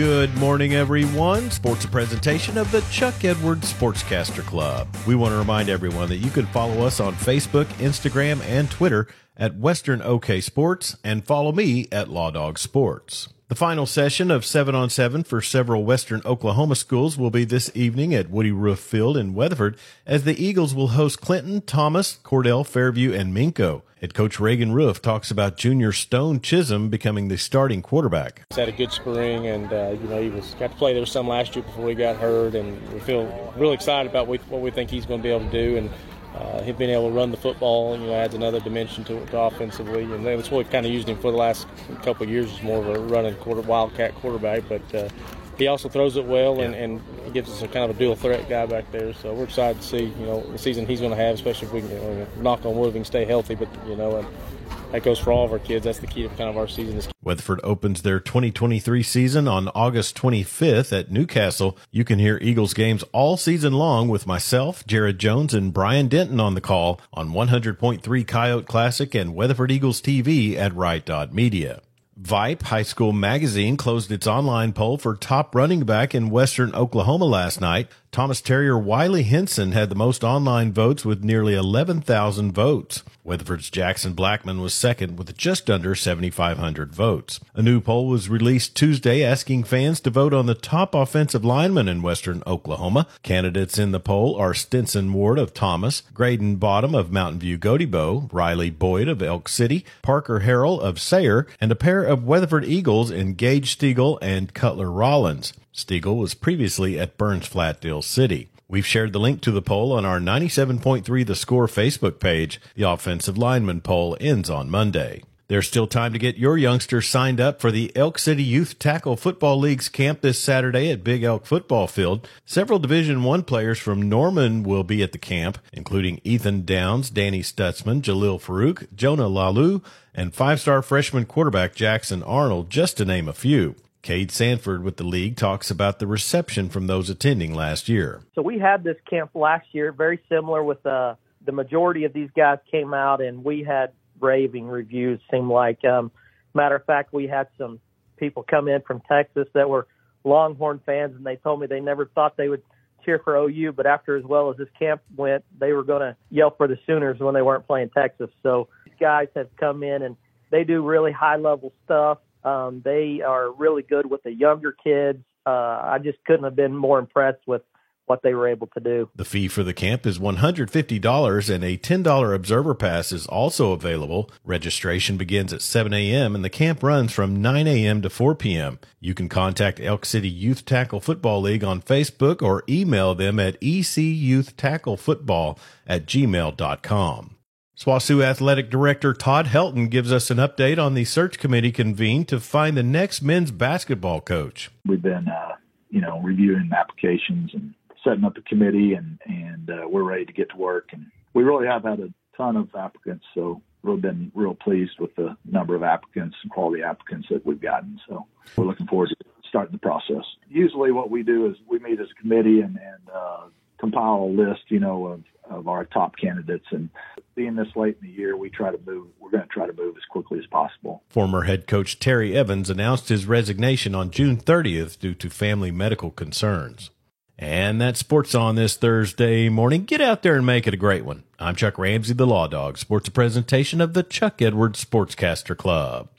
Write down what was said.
Good morning, everyone. Sports a presentation of the Chuck Edwards Sportscaster Club. We want to remind everyone that you can follow us on Facebook, Instagram, and Twitter at Western OK Sports and follow me at Law Dog Sports. The final session of 7 on 7 for several Western Oklahoma schools will be this evening at Woody Roof Field in Weatherford as the Eagles will host Clinton, Thomas, Cordell, Fairview, and Minco. Head coach Reagan Roof talks about junior Stone Chisholm becoming the starting quarterback. He's had a good spring, and uh, you know he was got to play there some last year before he got hurt, and we feel really excited about what we think he's going to be able to do. And uh, him being able to run the football, you know, adds another dimension to it offensively, and that's what we've kind of used him for the last couple of years. Is more of a running quarter wildcat quarterback, but uh, he also throws it well, and, and he gives us a kind of a dual threat guy back there. So we're excited to see, you know, the season he's going to have, especially if we can you know, knock on wood, we can stay healthy. But you know, and that goes for all of our kids. That's the key to kind of our season. Weatherford opens their 2023 season on August 25th at Newcastle. You can hear Eagles games all season long with myself, Jared Jones, and Brian Denton on the call on 100.3 Coyote Classic and Weatherford Eagles TV at Right Media. Vype High School Magazine closed its online poll for top running back in Western Oklahoma last night. Thomas Terrier Wiley Henson had the most online votes with nearly 11,000 votes. Weatherford's Jackson Blackman was second with just under 7,500 votes. A new poll was released Tuesday asking fans to vote on the top offensive lineman in Western Oklahoma. Candidates in the poll are Stinson Ward of Thomas, Graydon Bottom of Mountain View Gotebo, Riley Boyd of Elk City, Parker Harrell of Sayre, and a pair of Weatherford Eagles in Gage Stiegel and Cutler Rollins. Stiegel was previously at Burns Flat City. We've shared the link to the poll on our 97.3 The Score Facebook page. The offensive lineman poll ends on Monday. There's still time to get your youngster signed up for the Elk City Youth Tackle Football League's camp this Saturday at Big Elk Football Field. Several Division One players from Norman will be at the camp, including Ethan Downs, Danny Stutsman, Jalil Farooq, Jonah Laulu, and five-star freshman quarterback Jackson Arnold, just to name a few. Cade Sanford with the league talks about the reception from those attending last year. So we had this camp last year, very similar with uh, the majority of these guys came out and we had raving reviews. Seemed like, um, matter of fact, we had some people come in from Texas that were Longhorn fans and they told me they never thought they would cheer for OU, but after as well as this camp went, they were going to yell for the Sooners when they weren't playing Texas. So these guys have come in and they do really high level stuff. Um, they are really good with the younger kids. Uh, I just couldn't have been more impressed with what they were able to do. The fee for the camp is $150 and a $10 observer pass is also available. Registration begins at 7 a.m. and the camp runs from 9 a.m. to 4 p.m. You can contact Elk City Youth Tackle Football League on Facebook or email them at ecyouthtacklefootball at gmail.com. SWOSU Athletic Director Todd Helton gives us an update on the search committee convened to find the next men's basketball coach. We've been, uh, you know, reviewing applications and setting up a committee, and and uh, we're ready to get to work. And we really have had a ton of applicants, so we've been real pleased with the number of applicants and quality applicants that we've gotten. So we're looking forward to starting the process. Usually, what we do is we meet as a committee and and uh, compile a list, you know, of of our top candidates. And being this late in the year, we try to move. We're going to try to move as quickly as possible. Former head coach Terry Evans announced his resignation on June 30th due to family medical concerns. And that's sports on this Thursday morning. Get out there and make it a great one. I'm Chuck Ramsey, the Law Dog. Sports a presentation of the Chuck Edwards Sportscaster Club.